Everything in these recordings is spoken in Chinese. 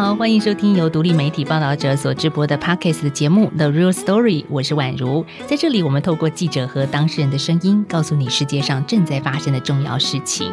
好，欢迎收听由独立媒体报道者所直播的 Podcast 的节目《The Real Story》，我是宛如。在这里，我们透过记者和当事人的声音，告诉你世界上正在发生的重要事情。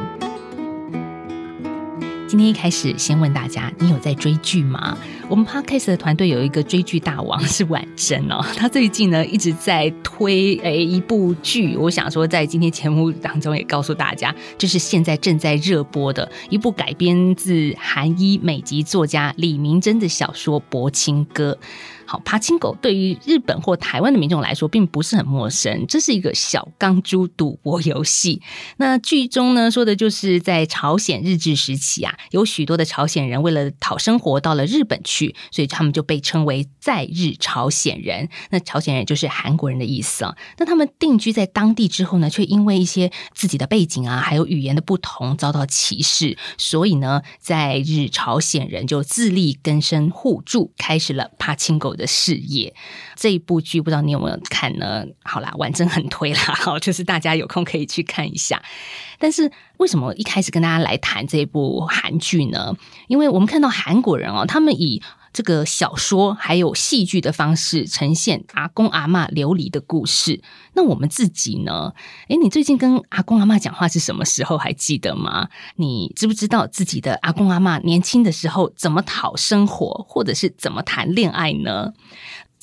今天一开始，先问大家，你有在追剧吗？我们 Podcast 的团队有一个追剧大王 是婉珍哦，他最近呢一直在推诶一部剧，我想说在今天节目当中也告诉大家，这是现在正在热播的一部改编自韩一美籍作家李明珍的小说《薄情歌》。好，爬青狗对于日本或台湾的民众来说，并不是很陌生。这是一个小钢珠赌博游戏。那剧中呢，说的就是在朝鲜日治时期啊，有许多的朝鲜人为了讨生活到了日本去，所以他们就被称为在日朝鲜人。那朝鲜人就是韩国人的意思啊。那他们定居在当地之后呢，却因为一些自己的背景啊，还有语言的不同，遭到歧视。所以呢，在日朝鲜人就自力更生互助，开始了爬青狗。的事业，这一部剧不知道你有没有看呢？好啦，完整很推啦，好，就是大家有空可以去看一下。但是为什么一开始跟大家来谈这部韩剧呢？因为我们看到韩国人哦，他们以这个小说还有戏剧的方式呈现阿公阿妈流离的故事。那我们自己呢？诶，你最近跟阿公阿妈讲话是什么时候？还记得吗？你知不知道自己的阿公阿妈年轻的时候怎么讨生活，或者是怎么谈恋爱呢？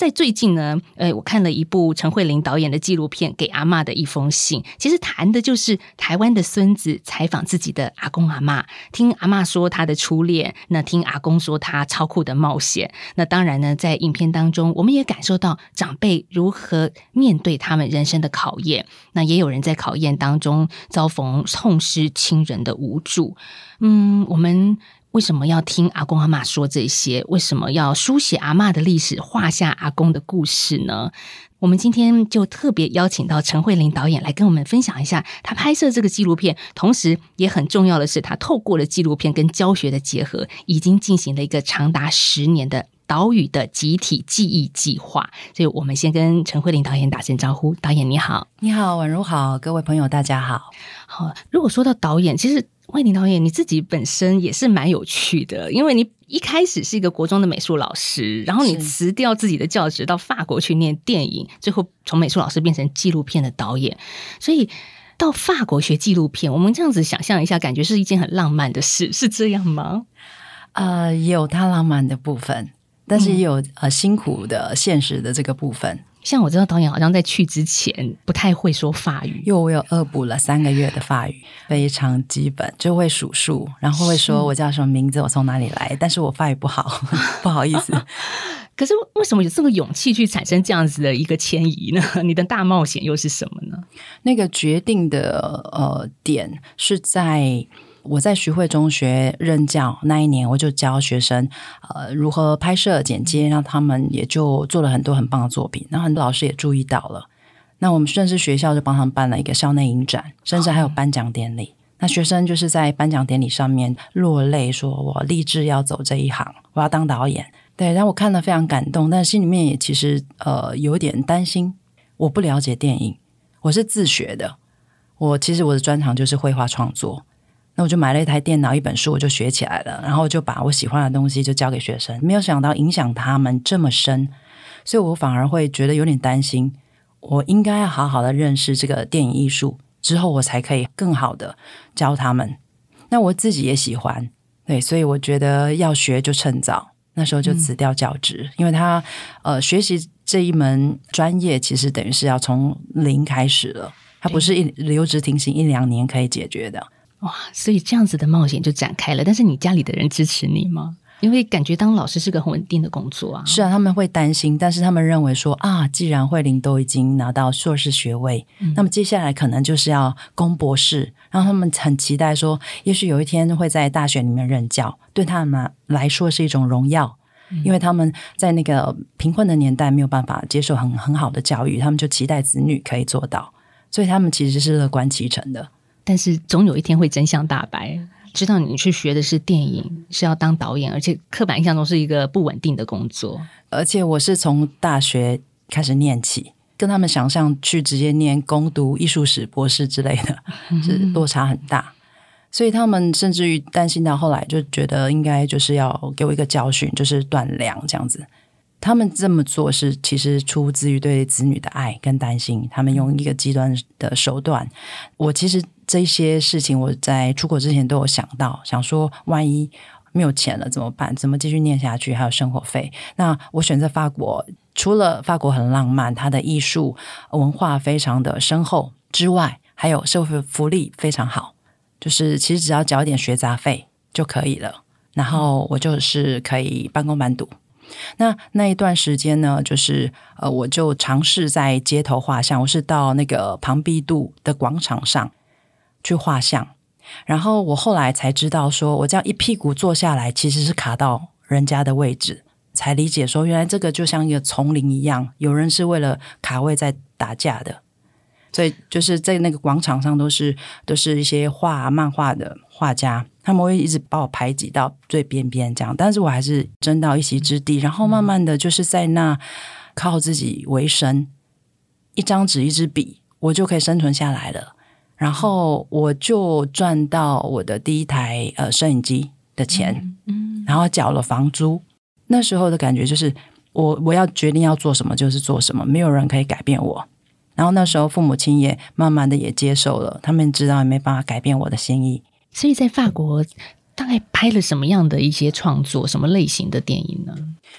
在最近呢，呃，我看了一部陈慧琳导演的纪录片《给阿妈的一封信》，其实谈的就是台湾的孙子采访自己的阿公阿妈，听阿妈说他的初恋，那听阿公说他超酷的冒险。那当然呢，在影片当中，我们也感受到长辈如何面对他们人生的考验。那也有人在考验当中遭逢痛失亲人的无助。嗯，我们。为什么要听阿公阿妈说这些？为什么要书写阿妈的历史，画下阿公的故事呢？我们今天就特别邀请到陈慧琳导演来跟我们分享一下他拍摄这个纪录片，同时也很重要的是，他透过了纪录片跟教学的结合，已经进行了一个长达十年的岛屿的集体记忆计划。所以，我们先跟陈慧琳导演打声招呼。导演你好，你好，宛如好，各位朋友大家好。好，如果说到导演，其实。慧玲导演，你自己本身也是蛮有趣的，因为你一开始是一个国中的美术老师，然后你辞掉自己的教职，到法国去念电影，最后从美术老师变成纪录片的导演，所以到法国学纪录片，我们这样子想象一下，感觉是一件很浪漫的事，是这样吗？呃，有它浪漫的部分，但是也有呃辛苦的现实的这个部分。像我知道导演好像在去之前不太会说法语，因为我有恶补了三个月的法语，非常基本，就会数数，然后会说我叫什么名字，我从哪里来，但是我法语不好，不好意思。可是为什么有这个勇气去产生这样子的一个迁移呢？你的大冒险又是什么呢？那个决定的呃点是在。我在徐汇中学任教那一年，我就教学生呃如何拍摄剪接，让他们也就做了很多很棒的作品。然后很多老师也注意到了，那我们甚至学校就帮他们办了一个校内影展，甚至还有颁奖典礼。那学生就是在颁奖典礼上面落泪，说我立志要走这一行，我要当导演。对，然后我看了非常感动，但心里面也其实呃有点担心。我不了解电影，我是自学的，我其实我的专长就是绘画创作。那我就买了一台电脑，一本书，我就学起来了。然后就把我喜欢的东西就教给学生，没有想到影响他们这么深，所以我反而会觉得有点担心。我应该要好好的认识这个电影艺术，之后我才可以更好的教他们。那我自己也喜欢，对，所以我觉得要学就趁早。那时候就辞掉教职，因为他呃学习这一门专业，其实等于是要从零开始了，它不是一留职停薪一两年可以解决的。哇，所以这样子的冒险就展开了。但是你家里的人支持你吗？因为感觉当老师是个很稳定的工作啊。是啊，他们会担心，但是他们认为说啊，既然慧玲都已经拿到硕士学位，那么接下来可能就是要攻博士。然后他们很期待说，也许有一天会在大学里面任教，对他们来说是一种荣耀，因为他们在那个贫困的年代没有办法接受很很好的教育，他们就期待子女可以做到，所以他们其实是乐观其成的。但是总有一天会真相大白，知道你去学的是电影，是要当导演，而且刻板印象中是一个不稳定的工作。而且我是从大学开始念起，跟他们想象去直接念攻读艺术史博士之类的，是落差很大。所以他们甚至于担心到后来，就觉得应该就是要给我一个教训，就是断粮这样子。他们这么做是其实出自于对子女的爱跟担心，他们用一个极端的手段。我其实这些事情我在出国之前都有想到，想说万一没有钱了怎么办？怎么继续念下去？还有生活费。那我选择法国，除了法国很浪漫，它的艺术文化非常的深厚之外，还有社会福利非常好。就是其实只要交一点学杂费就可以了，然后我就是可以半工半读。那那一段时间呢，就是呃，我就尝试在街头画像，我是到那个庞毕度的广场上去画像。然后我后来才知道，说我这样一屁股坐下来，其实是卡到人家的位置，才理解说原来这个就像一个丛林一样，有人是为了卡位在打架的。所以就是在那个广场上，都是都是一些画漫画的画家，他们会一直把我排挤到最边边这样，但是我还是争到一席之地。然后慢慢的就是在那靠自己为生，一张纸一支笔，我就可以生存下来了。然后我就赚到我的第一台呃摄影机的钱，嗯，然后缴了房租。那时候的感觉就是，我我要决定要做什么就是做什么，没有人可以改变我。然后那时候父母亲也慢慢的也接受了，他们知道也没办法改变我的心意。所以在法国大概拍了什么样的一些创作，什么类型的电影呢？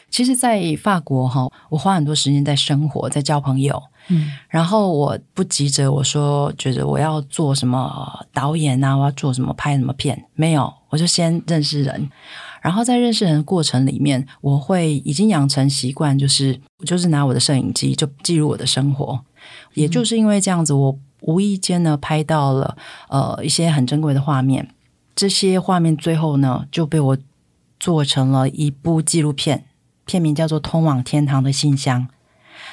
其实，在法国哈，我花很多时间在生活，在交朋友。嗯，然后我不急着我说觉得我要做什么导演啊，我要做什么拍什么片，没有，我就先认识人。然后在认识人的过程里面，我会已经养成习惯，就是就是拿我的摄影机就记录我的生活。也就是因为这样子，我无意间呢拍到了呃一些很珍贵的画面。这些画面最后呢就被我做成了一部纪录片，片名叫做《通往天堂的信箱》。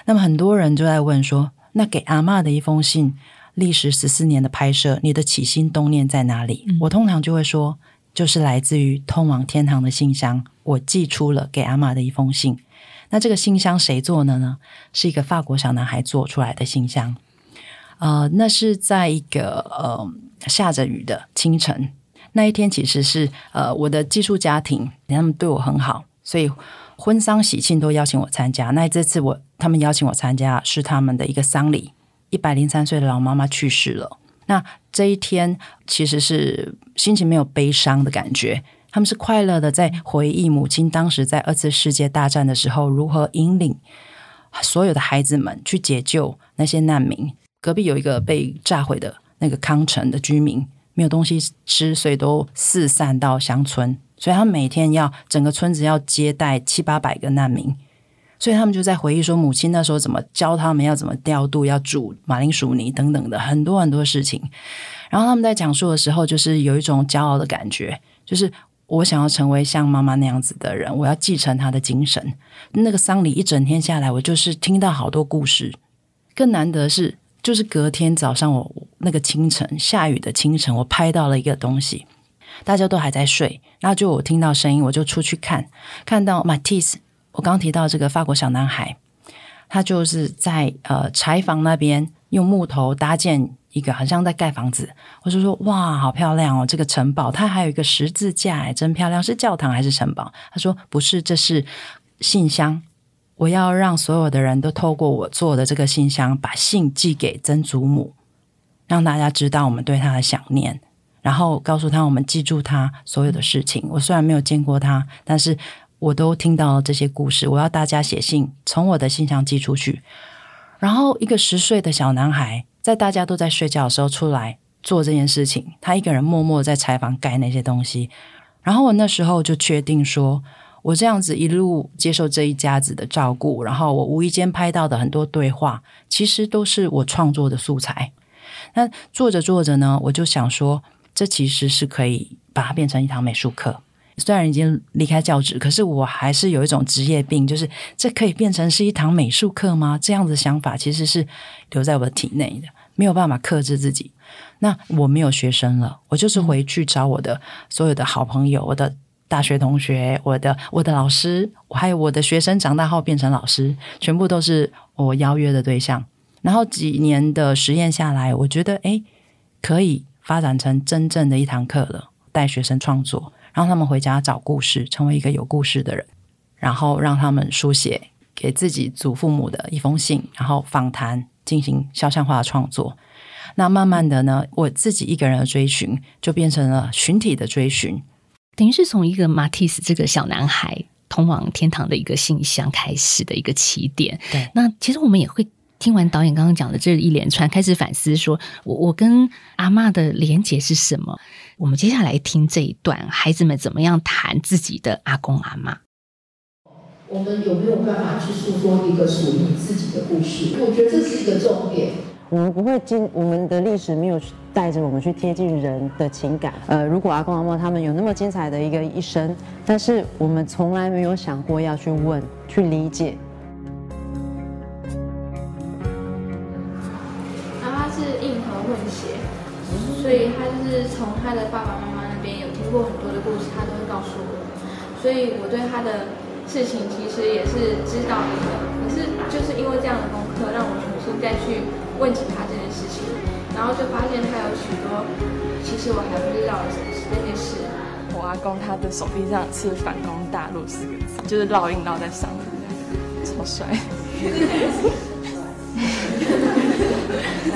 那么很多人就在问说：“那给阿妈的一封信，历时十四年的拍摄，你的起心动念在哪里？”我通常就会说。就是来自于通往天堂的信箱，我寄出了给阿妈的一封信。那这个信箱谁做的呢？是一个法国小男孩做出来的信箱。呃，那是在一个呃下着雨的清晨。那一天其实是呃我的寄宿家庭，他们对我很好，所以婚丧喜庆都邀请我参加。那这次我他们邀请我参加是他们的一个丧礼，一百零三岁的老妈妈去世了。那这一天其实是心情没有悲伤的感觉，他们是快乐的，在回忆母亲当时在二次世界大战的时候如何引领所有的孩子们去解救那些难民。隔壁有一个被炸毁的那个康城的居民没有东西吃，所以都四散到乡村，所以他们每天要整个村子要接待七八百个难民。所以他们就在回忆说，母亲那时候怎么教他们要怎么调度、要煮马铃薯泥等等的很多很多事情。然后他们在讲述的时候，就是有一种骄傲的感觉，就是我想要成为像妈妈那样子的人，我要继承她的精神。那个丧礼一整天下来，我就是听到好多故事。更难得是，就是隔天早上，我那个清晨下雨的清晨，我拍到了一个东西，大家都还在睡，那就我听到声音，我就出去看，看到马蒂斯。我刚提到这个法国小男孩，他就是在呃柴房那边用木头搭建一个，好像在盖房子。我就说哇，好漂亮哦，这个城堡，它还有一个十字架，哎，真漂亮，是教堂还是城堡？他说不是，这是信箱。我要让所有的人都透过我做的这个信箱，把信寄给曾祖母，让大家知道我们对他的想念，然后告诉他我们记住他所有的事情。我虽然没有见过他，但是。我都听到了这些故事，我要大家写信，从我的信箱寄出去。然后，一个十岁的小男孩在大家都在睡觉的时候出来做这件事情，他一个人默默在柴房盖那些东西。然后我那时候就确定说，我这样子一路接受这一家子的照顾，然后我无意间拍到的很多对话，其实都是我创作的素材。那做着做着呢，我就想说，这其实是可以把它变成一堂美术课。虽然已经离开教职，可是我还是有一种职业病，就是这可以变成是一堂美术课吗？这样的想法其实是留在我的体内的，没有办法克制自己。那我没有学生了，我就是回去找我的所有的好朋友，我的大学同学，我的我的老师，我还有我的学生，长大后变成老师，全部都是我邀约的对象。然后几年的实验下来，我觉得哎，可以。发展成真正的一堂课了，带学生创作，让他们回家找故事，成为一个有故事的人，然后让他们书写给自己祖父母的一封信，然后访谈，进行肖像画的创作。那慢慢的呢，我自己一个人的追寻，就变成了群体的追寻。等于是从一个马蒂斯这个小男孩通往天堂的一个信箱开始的一个起点。对，那其实我们也会听完导演刚刚讲的这一连串，开始反思说，我我跟阿妈的连结是什么？我们接下来听这一段，孩子们怎么样谈自己的阿公阿妈？我们有没有办法去诉说一个属于你自己的故事？我觉得这是一个重点。我们不会进，我们的历史没有带着我们去贴近人的情感。呃，如果阿公阿嬷他们有那么精彩的一个一生，但是我们从来没有想过要去问、去理解。阿妈是硬核混血，所以他就是从他的爸爸妈妈那边有听过很多的故事，他都会告诉我，所以我对他的事情其实也是知道的。可是就是因为这样的功课，让我重新再去。问起他这件事情，然后就发现他有许多，其实我还不知道的那件事。我阿公他的手臂上是“反攻大陆”四个字，就是烙印烙在上面，超帅。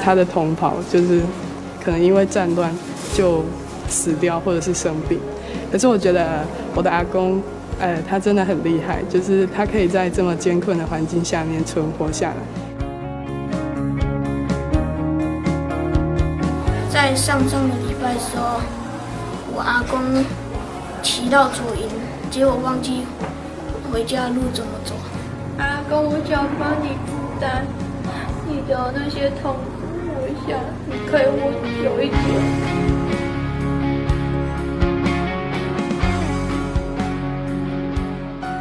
他的同袍就是可能因为战乱就死掉，或者是生病。可是我觉得我的阿公，呃，他真的很厉害，就是他可以在这么艰困的环境下面存活下来。在上上个礼拜的时候，我阿公骑到左营，结果忘记回家路怎么走。阿公，我想帮你负担你的那些痛苦，我想你可以活久一点。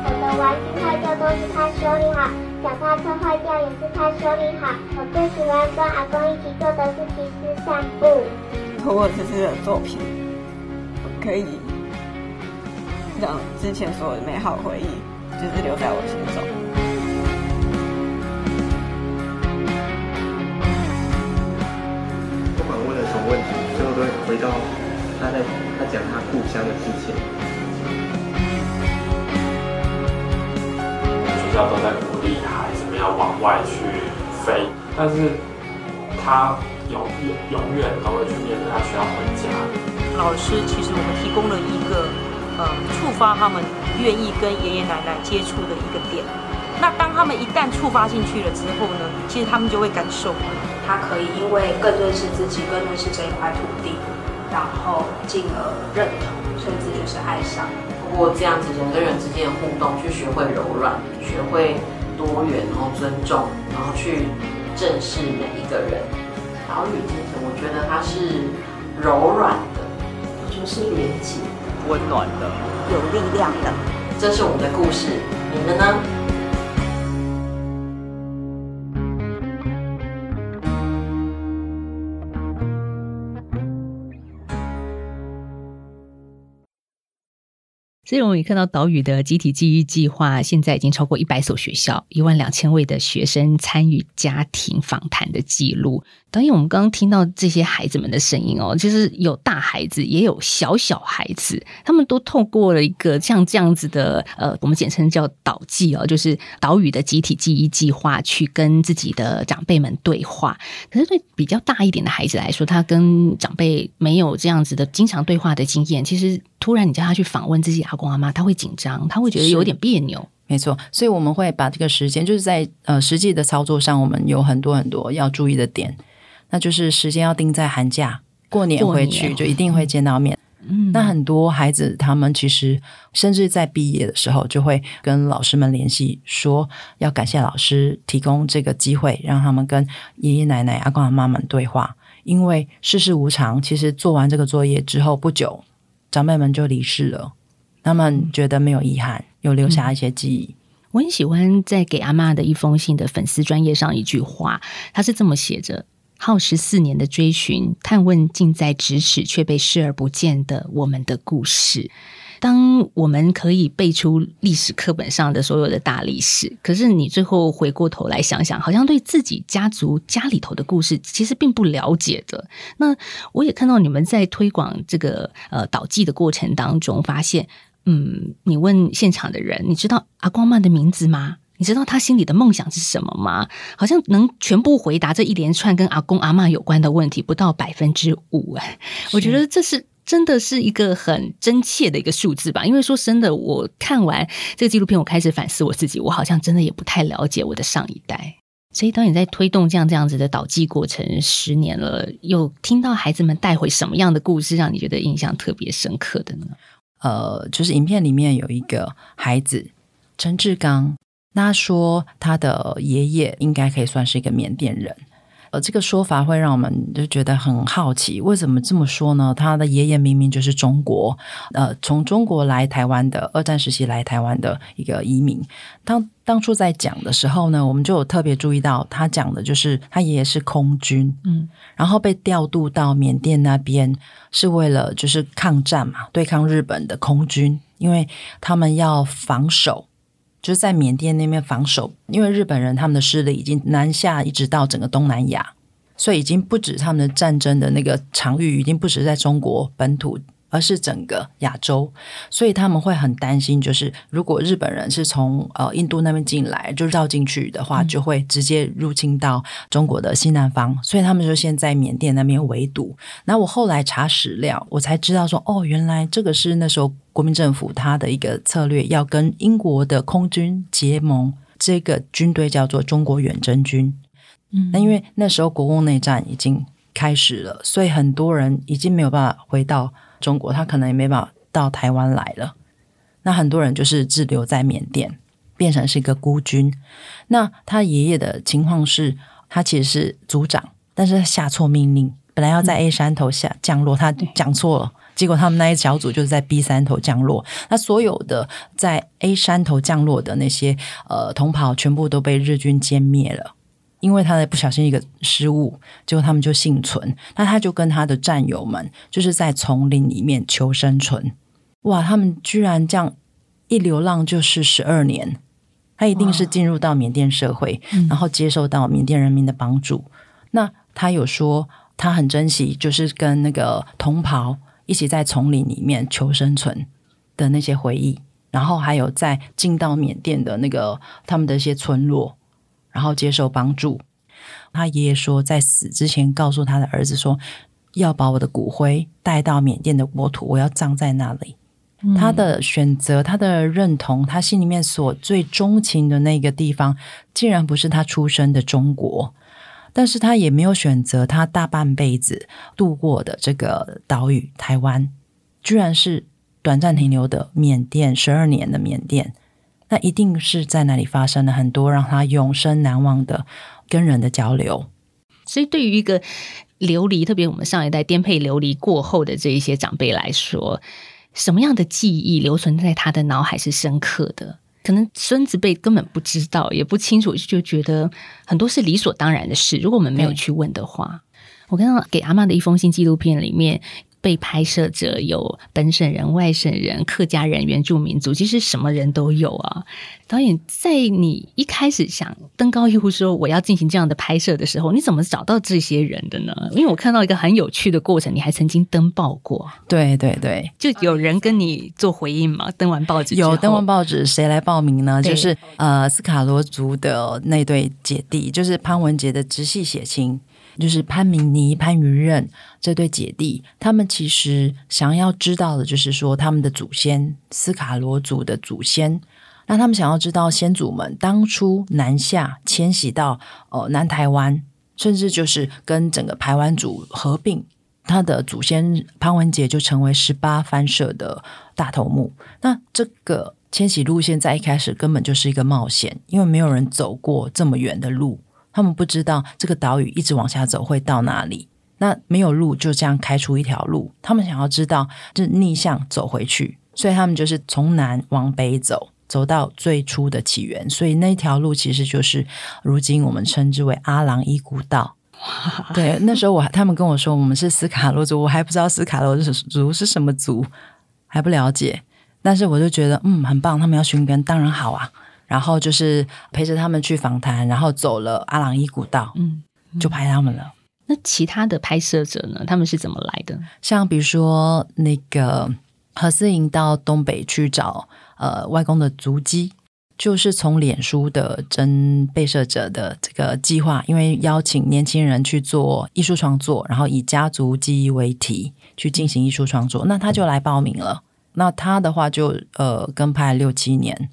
我的玩具坏掉都是他修理好，脚踏车坏掉也是他修理好。我最喜欢跟阿公一起做的是骑士散步。通过这次的作品，可以让之前所有的美好回忆，就是留在我心中。不管问了什么问题，最后都会回到他在他讲他故乡的事情。学校都在鼓励孩子们要往外去飞，但是他。永远永远都会去面对他需要回家。老师，其实我们提供了一个呃触发他们愿意跟爷爷奶奶接触的一个点。那当他们一旦触发进去了之后呢，其实他们就会感受，他可以因为更认识自己，更认识这一块土地，然后进而认同，甚至就是爱上。通过这样子人跟人之间的互动，去学会柔软，学会多元，然后尊重，然后去正视每一个人。岛屿精神，我觉得它是柔软的，我觉得是连接的、温暖的、有力量的。这是我们的故事，你们呢？所以我们也看到岛屿的集体记忆计划，现在已经超过一百所学校，一万两千位的学生参与家庭访谈的记录。导演，我们刚刚听到这些孩子们的声音哦，就是有大孩子，也有小小孩子，他们都透过了一个像这样子的呃，我们简称叫岛记哦，就是岛屿的集体记忆计划，去跟自己的长辈们对话。可是对比较大一点的孩子来说，他跟长辈没有这样子的经常对话的经验，其实突然你叫他去访问自己阿公阿妈，他会紧张，他会觉得有点别扭。没错，所以我们会把这个时间，就是在呃实际的操作上，我们有很多很多要注意的点。那就是时间要定在寒假过年回去，就一定会见到面。嗯，那很多孩子他们其实甚至在毕业的时候就会跟老师们联系，说要感谢老师提供这个机会，让他们跟爷爷奶奶、阿公阿妈们对话。因为世事无常，其实做完这个作业之后不久，长辈们就离世了。他们觉得没有遗憾，有留下一些记忆。我很喜欢在给阿妈的一封信的粉丝专业上一句话，他是这么写着。耗时四年的追寻、探问，近在咫尺却被视而不见的我们的故事。当我们可以背出历史课本上的所有的大历史，可是你最后回过头来想想，好像对自己家族家里头的故事其实并不了解的。那我也看到你们在推广这个呃导记的过程当中，发现，嗯，你问现场的人，你知道阿光曼的名字吗？你知道他心里的梦想是什么吗？好像能全部回答这一连串跟阿公阿妈有关的问题，不到百分之五。哎，我觉得这是真的是一个很真切的一个数字吧。因为说真的，我看完这个纪录片，我开始反思我自己，我好像真的也不太了解我的上一代。所以，当你在推动这样这样子的导记过程十年了，有听到孩子们带回什么样的故事，让你觉得印象特别深刻的呢？呃，就是影片里面有一个孩子陈志刚。他说他的爷爷应该可以算是一个缅甸人，呃，这个说法会让我们就觉得很好奇，为什么这么说呢？他的爷爷明明就是中国，呃，从中国来台湾的，二战时期来台湾的一个移民。当当初在讲的时候呢，我们就有特别注意到，他讲的就是他爷爷是空军，嗯，然后被调度到缅甸那边，是为了就是抗战嘛，对抗日本的空军，因为他们要防守。就是在缅甸那边防守，因为日本人他们的势力已经南下，一直到整个东南亚，所以已经不止他们的战争的那个场域，已经不止在中国本土。而是整个亚洲，所以他们会很担心，就是如果日本人是从呃印度那边进来，就绕进去的话，就会直接入侵到中国的西南方，所以他们就先在缅甸那边围堵。那我后来查史料，我才知道说，哦，原来这个是那时候国民政府他的一个策略，要跟英国的空军结盟，这个军队叫做中国远征军。嗯，那因为那时候国共内战已经开始了，所以很多人已经没有办法回到。中国他可能也没办法到台湾来了，那很多人就是滞留在缅甸，变成是一个孤军。那他爷爷的情况是，他其实是组长，但是下错命令，本来要在 A 山头下降落，他讲错了，结果他们那一小组就是在 B 山头降落。那所有的在 A 山头降落的那些呃同袍，全部都被日军歼灭了。因为他的不小心一个失误，结果他们就幸存。那他就跟他的战友们，就是在丛林里面求生存。哇，他们居然这样一流浪就是十二年，他一定是进入到缅甸社会，然后接受到缅甸人民的帮助。那他有说，他很珍惜，就是跟那个同袍一起在丛林里面求生存的那些回忆，然后还有在进到缅甸的那个他们的一些村落。然后接受帮助，他爷爷说，在死之前告诉他的儿子说，要把我的骨灰带到缅甸的国土，我要葬在那里。他的选择，他的认同，他心里面所最钟情的那个地方，竟然不是他出生的中国，但是他也没有选择他大半辈子度过的这个岛屿台湾，居然是短暂停留的缅甸十二年的缅甸。那一定是在那里发生了很多让他永生难忘的跟人的交流。所以，对于一个流离，特别我们上一代颠沛流离过后的这一些长辈来说，什么样的记忆留存在他的脑海是深刻的？可能孙子辈根本不知道，也不清楚，就觉得很多是理所当然的事。如果我们没有去问的话，我刚刚给阿妈的一封信纪录片里面。被拍摄者有本省人、外省人、客家人、原住民族，其实什么人都有啊。导演在你一开始想登高一呼说我要进行这样的拍摄的时候，你怎么找到这些人的呢？因为我看到一个很有趣的过程，你还曾经登报过。对对对，就有人跟你做回应嘛？登完报纸有登完报纸，谁来报名呢？就是呃斯卡罗族的那对姐弟，就是潘文杰的直系血亲。就是潘明妮、潘云任这对姐弟，他们其实想要知道的，就是说他们的祖先斯卡罗族的祖先，那他们想要知道先祖们当初南下迁徙到呃南台湾，甚至就是跟整个台湾族合并，他的祖先潘文杰就成为十八番社的大头目。那这个迁徙路线在一开始根本就是一个冒险，因为没有人走过这么远的路。他们不知道这个岛屿一直往下走会到哪里，那没有路就这样开出一条路。他们想要知道，就是逆向走回去，所以他们就是从南往北走，走到最初的起源。所以那条路其实就是如今我们称之为阿郎伊古道。对，那时候我他们跟我说我们是斯卡罗族，我还不知道斯卡罗族是什么族，还不了解。但是我就觉得，嗯，很棒，他们要寻根，当然好啊。然后就是陪着他们去访谈，然后走了阿朗伊古道，嗯，就拍他们了。那其他的拍摄者呢？他们是怎么来的？像比如说那个何思莹到东北去找呃外公的足迹，就是从脸书的真被摄者的这个计划，因为邀请年轻人去做艺术创作，然后以家族记忆为题去进行艺术创作，那他就来报名了。那他的话就呃跟拍六七年，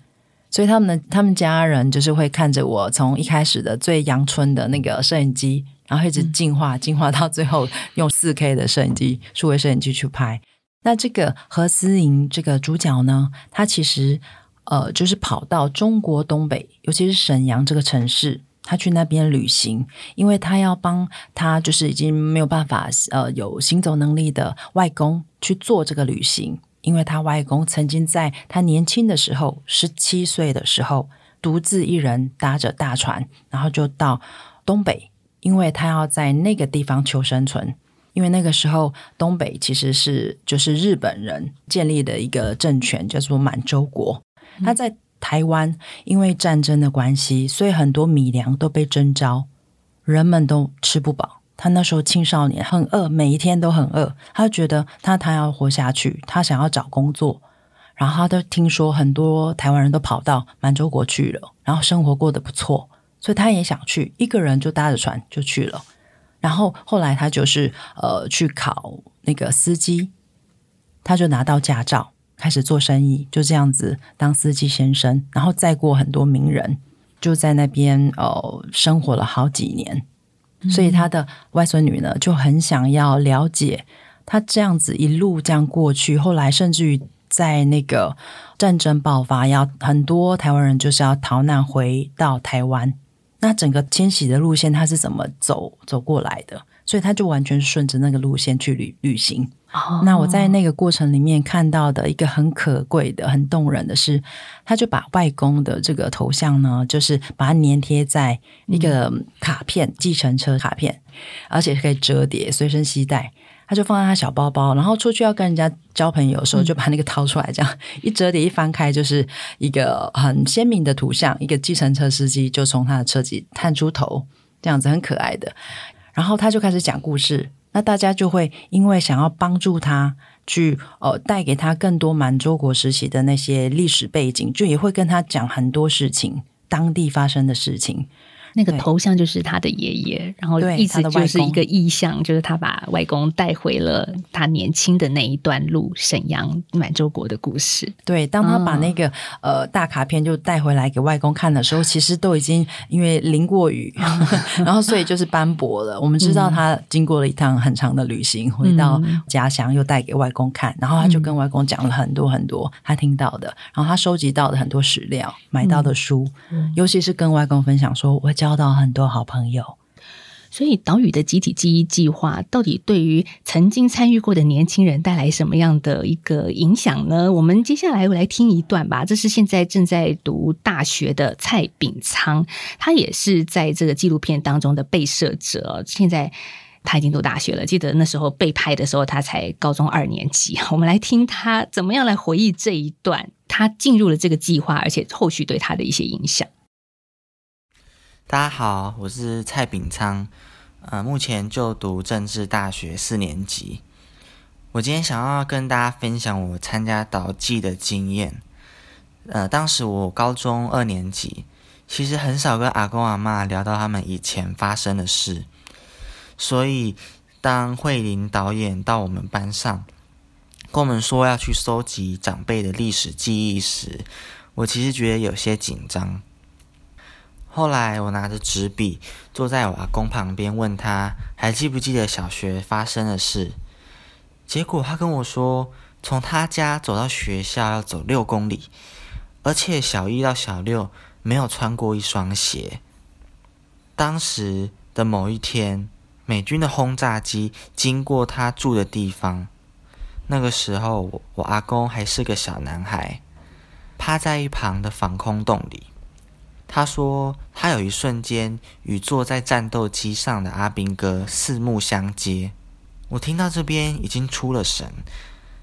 所以他们的他们家人就是会看着我从一开始的最阳春的那个摄影机。然后一直进化，进化到最后用四 K 的摄影机、数位摄影机去拍。那这个何思莹这个主角呢，他其实呃，就是跑到中国东北，尤其是沈阳这个城市，他去那边旅行，因为他要帮他就是已经没有办法呃有行走能力的外公去做这个旅行，因为他外公曾经在他年轻的时候，十七岁的时候，独自一人搭着大船，然后就到东北。因为他要在那个地方求生存，因为那个时候东北其实是就是日本人建立的一个政权，叫做满洲国。他在台湾因为战争的关系，所以很多米粮都被征召，人们都吃不饱。他那时候青少年很饿，每一天都很饿。他觉得他他要活下去，他想要找工作，然后他都听说很多台湾人都跑到满洲国去了，然后生活过得不错。所以他也想去，一个人就搭着船就去了。然后后来他就是呃去考那个司机，他就拿到驾照，开始做生意，就这样子当司机先生，然后再过很多名人，就在那边呃生活了好几年。所以他的外孙女呢就很想要了解他这样子一路这样过去，后来甚至于。在那个战争爆发，要很多台湾人就是要逃难回到台湾。那整个迁徙的路线，他是怎么走走过来的？所以他就完全顺着那个路线去旅旅行。那我在那个过程里面看到的一个很可贵的、很动人的是，他就把外公的这个头像呢，就是把它粘贴在一个卡片、计程车卡片，而且可以折叠、随身携带。他就放在他小包包，然后出去要跟人家交朋友的时候，就把那个掏出来，这样一折叠一翻开，就是一个很鲜明的图像，一个计程车司机就从他的车机探出头，这样子很可爱的。然后他就开始讲故事，那大家就会因为想要帮助他去呃带给他更多满洲国时期的那些历史背景，就也会跟他讲很多事情，当地发生的事情。那个头像就是他的爷爷，然后一直就是一个意象，就是他把外公带回了他年轻的那一段路，沈阳满洲国的故事。对，当他把那个呃大卡片就带回来给外公看的时候，其实都已经因为淋过雨，然后所以就是斑驳了。我们知道他经过了一趟很长的旅行，回到家乡又带给外公看，然后他就跟外公讲了很多很多他听到的，然后他收集到的很多史料，买到的书，尤其是跟外公分享说，我。交到很多好朋友，所以岛屿的集体记忆计划到底对于曾经参与过的年轻人带来什么样的一个影响呢？我们接下来来听一段吧。这是现在正在读大学的蔡炳昌，他也是在这个纪录片当中的被摄者。现在他已经读大学了，记得那时候被拍的时候，他才高中二年级。我们来听他怎么样来回忆这一段，他进入了这个计划，而且后续对他的一些影响。大家好，我是蔡炳昌，呃，目前就读政治大学四年级。我今天想要跟大家分享我参加导记的经验。呃，当时我高中二年级，其实很少跟阿公阿妈聊到他们以前发生的事，所以当慧玲导演到我们班上，跟我们说要去收集长辈的历史记忆时，我其实觉得有些紧张。后来我拿着纸笔坐在我阿公旁边，问他还记不记得小学发生的事。结果他跟我说，从他家走到学校要走六公里，而且小一到小六没有穿过一双鞋。当时的某一天，美军的轰炸机经过他住的地方，那个时候我阿公还是个小男孩，趴在一旁的防空洞里。他说：“他有一瞬间与坐在战斗机上的阿兵哥四目相接。”我听到这边已经出了神。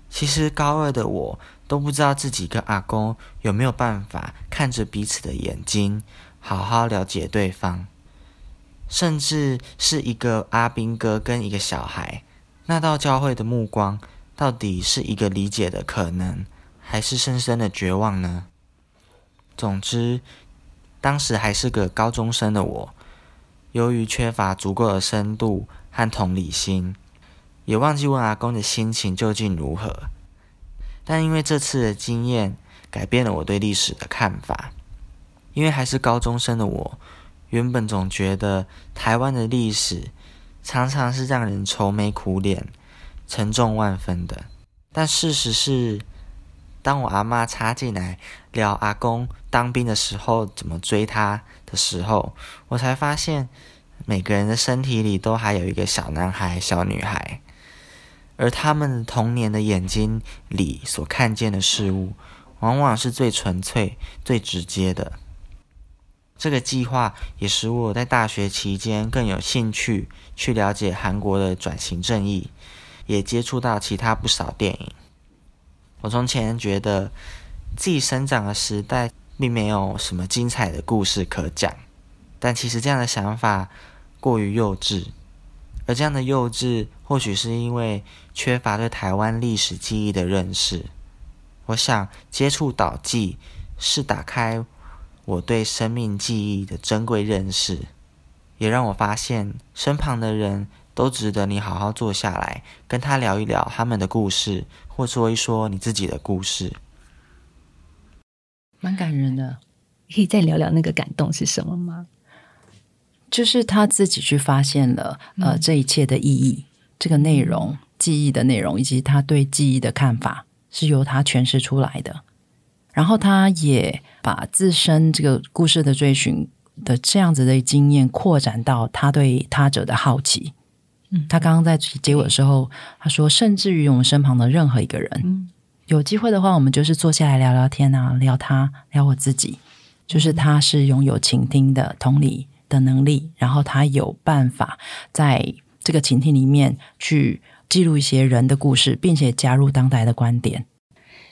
其实高二的我都不知道自己跟阿公有没有办法看着彼此的眼睛，好好了解对方。甚至是一个阿兵哥跟一个小孩，那道教会的目光，到底是一个理解的可能，还是深深的绝望呢？总之，当时还是个高中生的我，由于缺乏足够的深度和同理心，也忘记问阿公的心情究竟如何。但因为这次的经验，改变了我对历史的看法。因为还是高中生的我。原本总觉得台湾的历史常常是让人愁眉苦脸、沉重万分的，但事实是，当我阿妈插进来聊阿公当兵的时候怎么追他的时候，我才发现每个人的身体里都还有一个小男孩、小女孩，而他们童年的眼睛里所看见的事物，往往是最纯粹、最直接的。这个计划也使我在大学期间更有兴趣去了解韩国的转型正义，也接触到其他不少电影。我从前觉得自己生长的时代并没有什么精彩的故事可讲，但其实这样的想法过于幼稚，而这样的幼稚或许是因为缺乏对台湾历史记忆的认识。我想接触岛记是打开。我对生命记忆的珍贵认识，也让我发现身旁的人都值得你好好坐下来跟他聊一聊他们的故事，或说一说你自己的故事。蛮感人的，可以再聊聊那个感动是什么吗？就是他自己去发现了呃这一切的意义，这个内容、记忆的内容以及他对记忆的看法，是由他诠释出来的。然后他也把自身这个故事的追寻的这样子的经验扩展到他对他者的好奇。嗯，他刚刚在结尾的时候，他说，甚至于我们身旁的任何一个人，有机会的话，我们就是坐下来聊聊天啊，聊他，聊我自己。就是他是拥有倾听的同理的能力，然后他有办法在这个倾听里面去记录一些人的故事，并且加入当代的观点。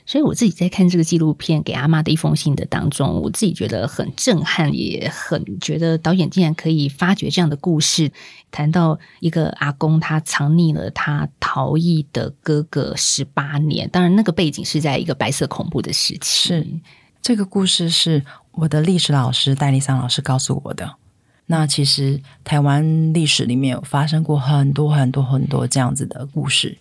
所以我自己在看这个纪录片《给阿妈的一封信》的当中，我自己觉得很震撼，也很觉得导演竟然可以发掘这样的故事，谈到一个阿公他藏匿了他逃逸的哥哥十八年。当然，那个背景是在一个白色恐怖的时期。是这个故事是我的历史老师戴丽桑老师告诉我的。那其实台湾历史里面有发生过很多很多很多这样子的故事，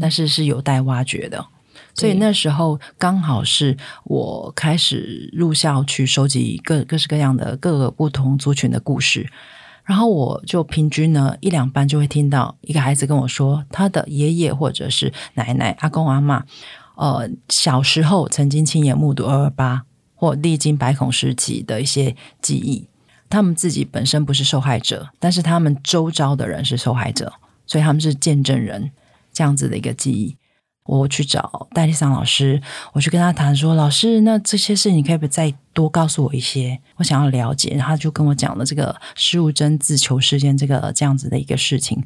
但是是有待挖掘的。所以那时候刚好是我开始入校去收集各各式各样的各个不同族群的故事，然后我就平均呢一两班就会听到一个孩子跟我说，他的爷爷或者是奶奶、阿公阿妈，呃，小时候曾经亲眼目睹二二八或历经百孔时期的一些记忆，他们自己本身不是受害者，但是他们周遭的人是受害者，所以他们是见证人这样子的一个记忆。我去找戴丽桑老师，我去跟他谈说：“老师，那这些事你可以不再多告诉我一些？我想要了解。”然后他就跟我讲了这个施物贞自囚事件这个这样子的一个事情。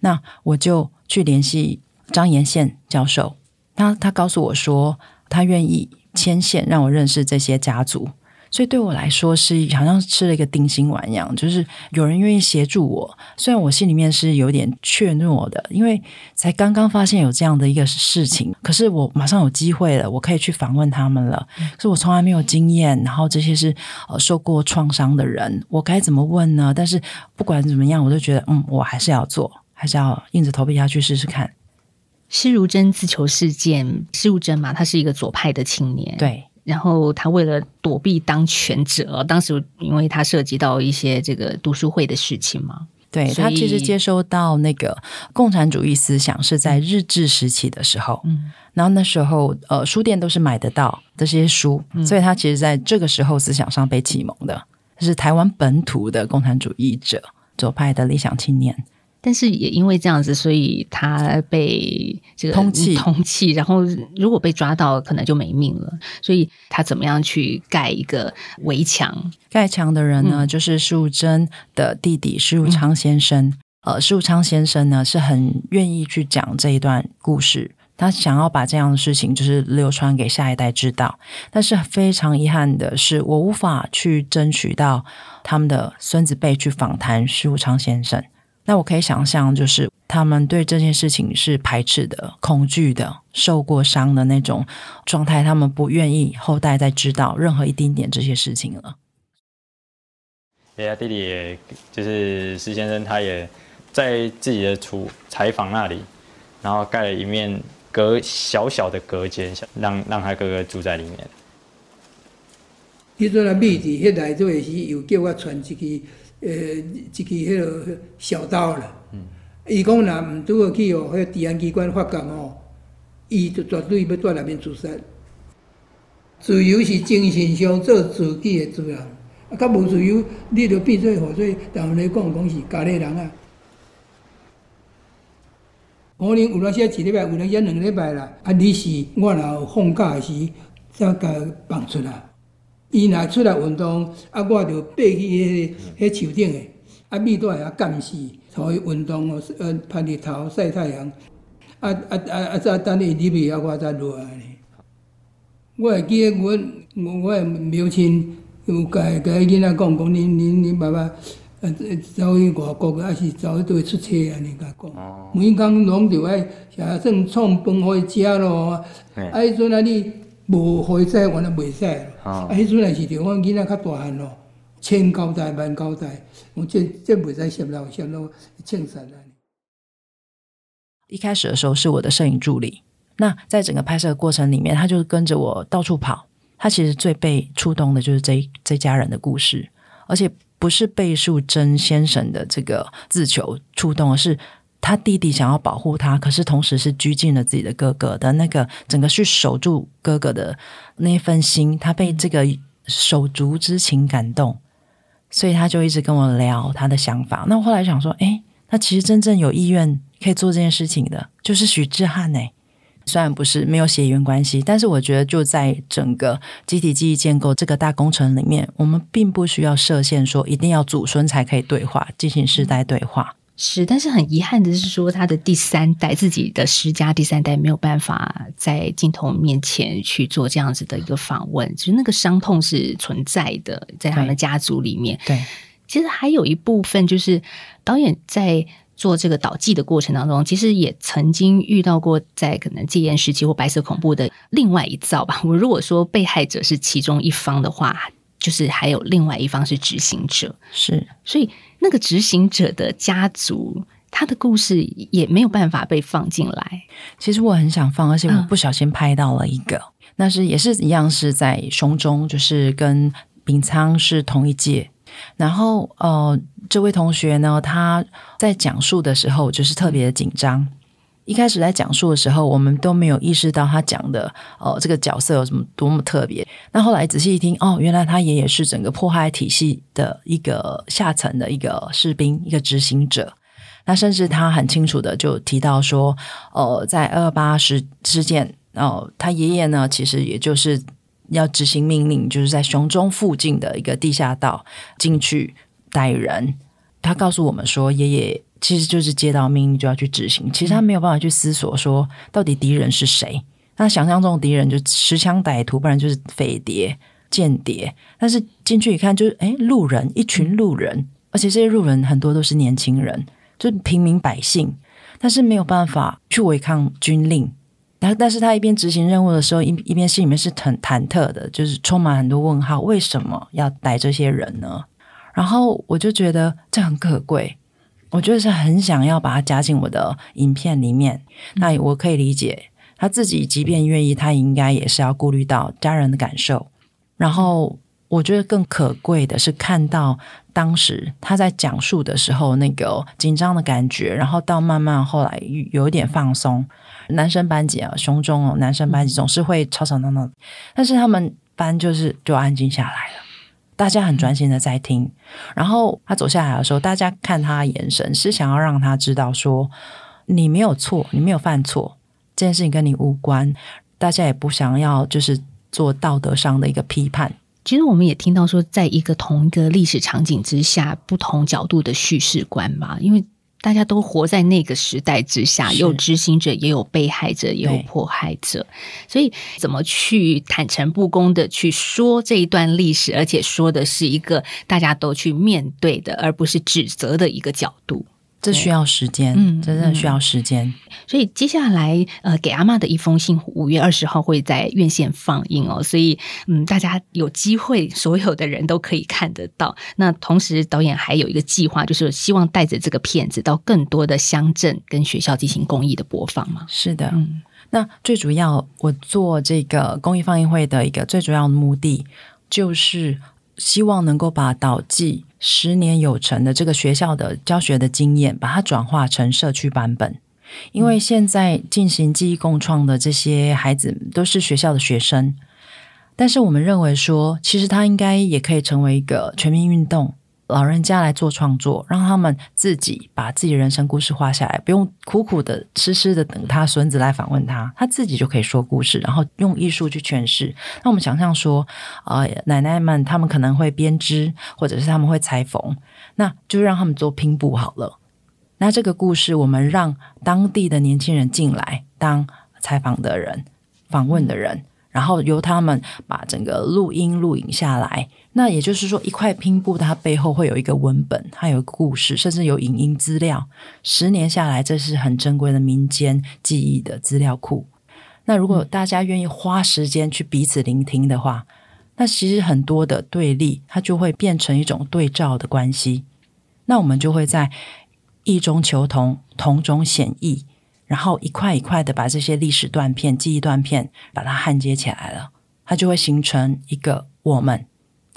那我就去联系张延宪教授，他他告诉我说，他愿意牵线让我认识这些家族。所以对我来说是好像吃了一个定心丸一样，就是有人愿意协助我。虽然我心里面是有点怯懦的，因为才刚刚发现有这样的一个事情，可是我马上有机会了，我可以去访问他们了。可是我从来没有经验，然后这些是呃受过创伤的人，我该怎么问呢？但是不管怎么样，我都觉得嗯，我还是要做，还是要硬着头皮下去试试看。施如珍自囚事件，施如珍嘛，他是一个左派的青年，对。然后他为了躲避当权者，当时因为他涉及到一些这个读书会的事情嘛，对他其实接收到那个共产主义思想是在日治时期的时候，嗯，然后那时候呃书店都是买得到这些书，所以他其实在这个时候思想上被启蒙的，是台湾本土的共产主义者左派的理想青年。但是也因为这样子，所以他被这个通缉，通缉。然后如果被抓到，可能就没命了。所以他怎么样去盖一个围墙？盖墙的人呢，就是施武珍的弟弟施武昌先生。呃，施武昌先生呢是很愿意去讲这一段故事他想要把这样的事情就是流传给下一代知道。但是非常遗憾的是，我无法去争取到他们的孙子辈去访谈施武昌先生。那我可以想象，就是他们对这件事情是排斥的、恐惧的、受过伤的那种状态，他们不愿意后代再知道任何一丁点这些事情了。对啊，弟弟也就是施先生，他也在自己的厨采访那里，然后盖了一面隔小小的隔间，让让他哥哥住在里面。迄阵啊，秘伫迄内做时，又叫我传一支。呃，一支迄落小刀啦，伊讲若毋拄好去哦，迄治安机关发觉哦，伊就绝对要在内面自杀。自由是精神上做自己的主人，啊，较无自由，你着变做何做？台湾咧讲讲是家里人啊。可能有当时一礼拜，有当时两礼拜啦。啊，你是我若有放假时，才甲放出来。伊若出来运动，啊，我着爬去迄迄树顶诶，啊，咪在遐监视，互伊运动哦，呃，晒日头、晒太阳，啊啊啊啊！再等伊入去，啊，我再落来呢。我会记得，阮我诶母亲有甲甲迄囡仔讲讲，恁恁恁爸爸呃走去外国，还是走去倒出差安尼甲讲。每工拢着爱写算创饭互伊食咯，啊，迄阵啊你。无回使，原来袂使。啊，迄阵也是着我囡仔较大汉咯，千交代万交代，我这这袂使泄露泄露，清神啊！一开始的时候是我的摄影助理，那在整个拍摄过程里面，他就跟着我到处跑。他其实最被触动的就是这这家人的故事，而且不是被树真先生的这个自求触动，而是。他弟弟想要保护他，可是同时是拘禁了自己的哥哥的那个整个去守住哥哥的那份心，他被这个手足之情感动，所以他就一直跟我聊他的想法。那我后来想说，哎，他其实真正有意愿可以做这件事情的，就是许志汉呢。虽然不是没有血缘关系，但是我觉得就在整个集体记忆建构这个大工程里面，我们并不需要设限，说一定要祖孙才可以对话，进行世代对话。是，但是很遗憾的是，说他的第三代自己的施家第三代没有办法在镜头面前去做这样子的一个访问，其实那个伤痛是存在的，在他们家族里面。对，其实还有一部分就是导演在做这个导记的过程当中，其实也曾经遇到过在可能戒严时期或白色恐怖的另外一造吧。我如果说被害者是其中一方的话，就是还有另外一方是执行者，是，所以。那个执行者的家族，他的故事也没有办法被放进来。其实我很想放，而且我不小心拍到了一个，那是也是一样是在胸中，就是跟丙仓是同一届。然后呃，这位同学呢，他在讲述的时候就是特别的紧张。一开始在讲述的时候，我们都没有意识到他讲的哦，这个角色有什么多么特别。那后来仔细一听，哦，原来他爷爷是整个迫害体系的一个下层的一个士兵，一个执行者。那甚至他很清楚的就提到说，哦，在二八事事件，哦，他爷爷呢，其实也就是要执行命令，就是在雄中附近的一个地下道进去带人。他告诉我们说，爷爷。其实就是接到命令就要去执行，其实他没有办法去思索说到底敌人是谁。他想象中的敌人就持枪歹徒，不然就是匪谍、间谍。但是进去一看，就是哎，路人，一群路人，而且这些路人很多都是年轻人，就平民百姓。但是没有办法去违抗军令。然后，但是他一边执行任务的时候，一一边心里面是很忐忑的，就是充满很多问号：为什么要逮这些人呢？然后我就觉得这很可贵。我觉得是很想要把它加进我的影片里面。那我可以理解他自己，即便愿意，他应该也是要顾虑到家人的感受。然后，我觉得更可贵的是看到当时他在讲述的时候那个紧张的感觉，然后到慢慢后来有一点放松。男生班级啊，胸中哦，男生班级总是会吵吵闹闹，但是他们班就是就安静下来了。大家很专心的在听，然后他走下来的时候，大家看他的眼神是想要让他知道说你没有错，你没有犯错，这件事情跟你无关。大家也不想要就是做道德上的一个批判。其实我们也听到说，在一个同一个历史场景之下，不同角度的叙事观吧，因为。大家都活在那个时代之下，是。有执行者，也有被害者，也有迫害者，所以怎么去坦诚不公的去说这一段历史，而且说的是一个大家都去面对的，而不是指责的一个角度。这需要时间，嗯真的需要时间。所以接下来，呃，给阿妈的一封信，五月二十号会在院线放映哦。所以，嗯，大家有机会，所有的人都可以看得到。那同时，导演还有一个计划，就是希望带着这个片子到更多的乡镇跟学校进行公益的播放嘛。是的，嗯那最主要，我做这个公益放映会的一个最主要的目的，就是希望能够把导记十年有成的这个学校的教学的经验，把它转化成社区版本。因为现在进行记忆共创的这些孩子都是学校的学生，但是我们认为说，其实他应该也可以成为一个全民运动，老人家来做创作，让他们自己把自己人生故事画下来，不用苦苦的、痴痴的等他孙子来访问他，他自己就可以说故事，然后用艺术去诠释。那我们想象说，呃，奶奶们他们可能会编织，或者是他们会裁缝，那就让他们做拼布好了。那这个故事，我们让当地的年轻人进来当采访的人、访问的人，然后由他们把整个录音录影下来。那也就是说，一块拼布它背后会有一个文本，它有一个故事，甚至有影音资料。十年下来，这是很珍贵的民间记忆的资料库。那如果大家愿意花时间去彼此聆听的话，那其实很多的对立，它就会变成一种对照的关系。那我们就会在异中求同，同中显异，然后一块一块的把这些历史断片、记忆断片把它焊接起来了，它就会形成一个我们，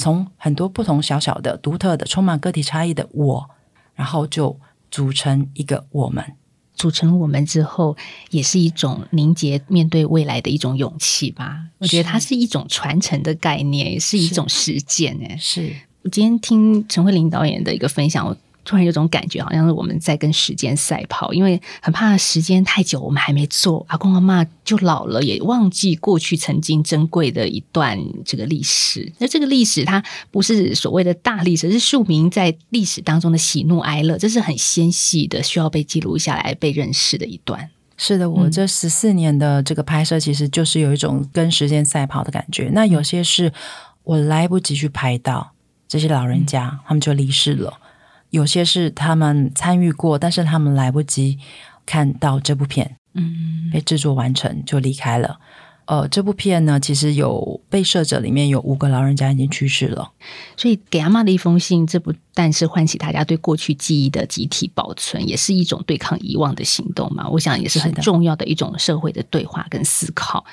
从很多不同小小的、独特的、充满个体差异的我，然后就组成一个我们。组成我们之后，也是一种凝结面对未来的一种勇气吧。我觉得它是一种传承的概念，也是一种实践。哎，是我今天听陈慧琳导演的一个分享，我突然有种感觉，好像是我们在跟时间赛跑，因为很怕时间太久，我们还没做，阿公阿妈就老了，也忘记过去曾经珍贵的一段这个历史。那这个历史它不是所谓的大历史，是庶民在历史当中的喜怒哀乐，这是很纤细的，需要被记录下来、被认识的一段。是的，我这十四年的这个拍摄，其实就是有一种跟时间赛跑的感觉。那有些是我来不及去拍到这些老人家，他们就离世了；有些是他们参与过，但是他们来不及看到这部片，嗯，被制作完成就离开了。呃，这部片呢，其实有被摄者里面有五个老人家已经去世了，所以给阿妈的一封信，这不但是唤起大家对过去记忆的集体保存，也是一种对抗遗忘的行动嘛。我想也是很重要的一种社会的对话跟思考。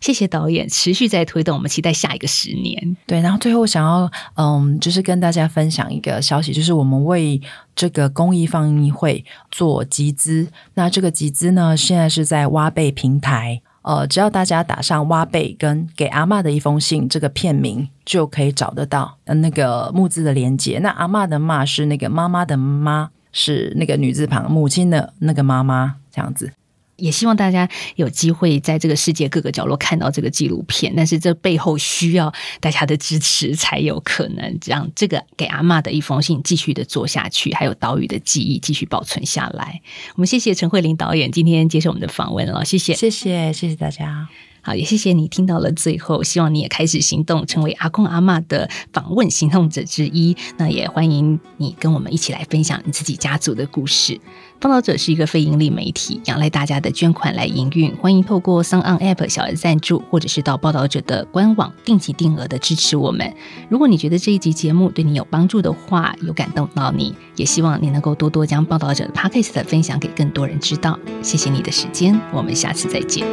谢谢导演持续在推动，我们期待下一个十年。对，然后最后想要嗯，就是跟大家分享一个消息，就是我们为这个公益放映会做集资。那这个集资呢，现在是在挖贝平台。呃，只要大家打上“挖贝”跟“给阿嬷的一封信”这个片名，就可以找得到那个募资的连接。那阿嬷的“嬷”是那个妈妈的“妈”，是那个女字旁，母亲的那个妈妈，这样子。也希望大家有机会在这个世界各个角落看到这个纪录片，但是这背后需要大家的支持才有可能让这个给阿嬷的一封信继续的做下去，还有岛屿的记忆继续保存下来。我们谢谢陈慧琳导演今天接受我们的访问了，谢谢，谢谢，谢谢大家。好，也谢谢你听到了最后，希望你也开始行动，成为阿公阿嬷的访问行动者之一。那也欢迎你跟我们一起来分享你自己家族的故事。报道者是一个非盈利媒体，仰赖大家的捐款来营运。欢迎透过 s o n App 小额赞助，或者是到报道者的官网定期定额的支持我们。如果你觉得这一集节目对你有帮助的话，有感动到你，也希望你能够多多将报道者的 Podcast 分享给更多人知道。谢谢你的时间，我们下次再见。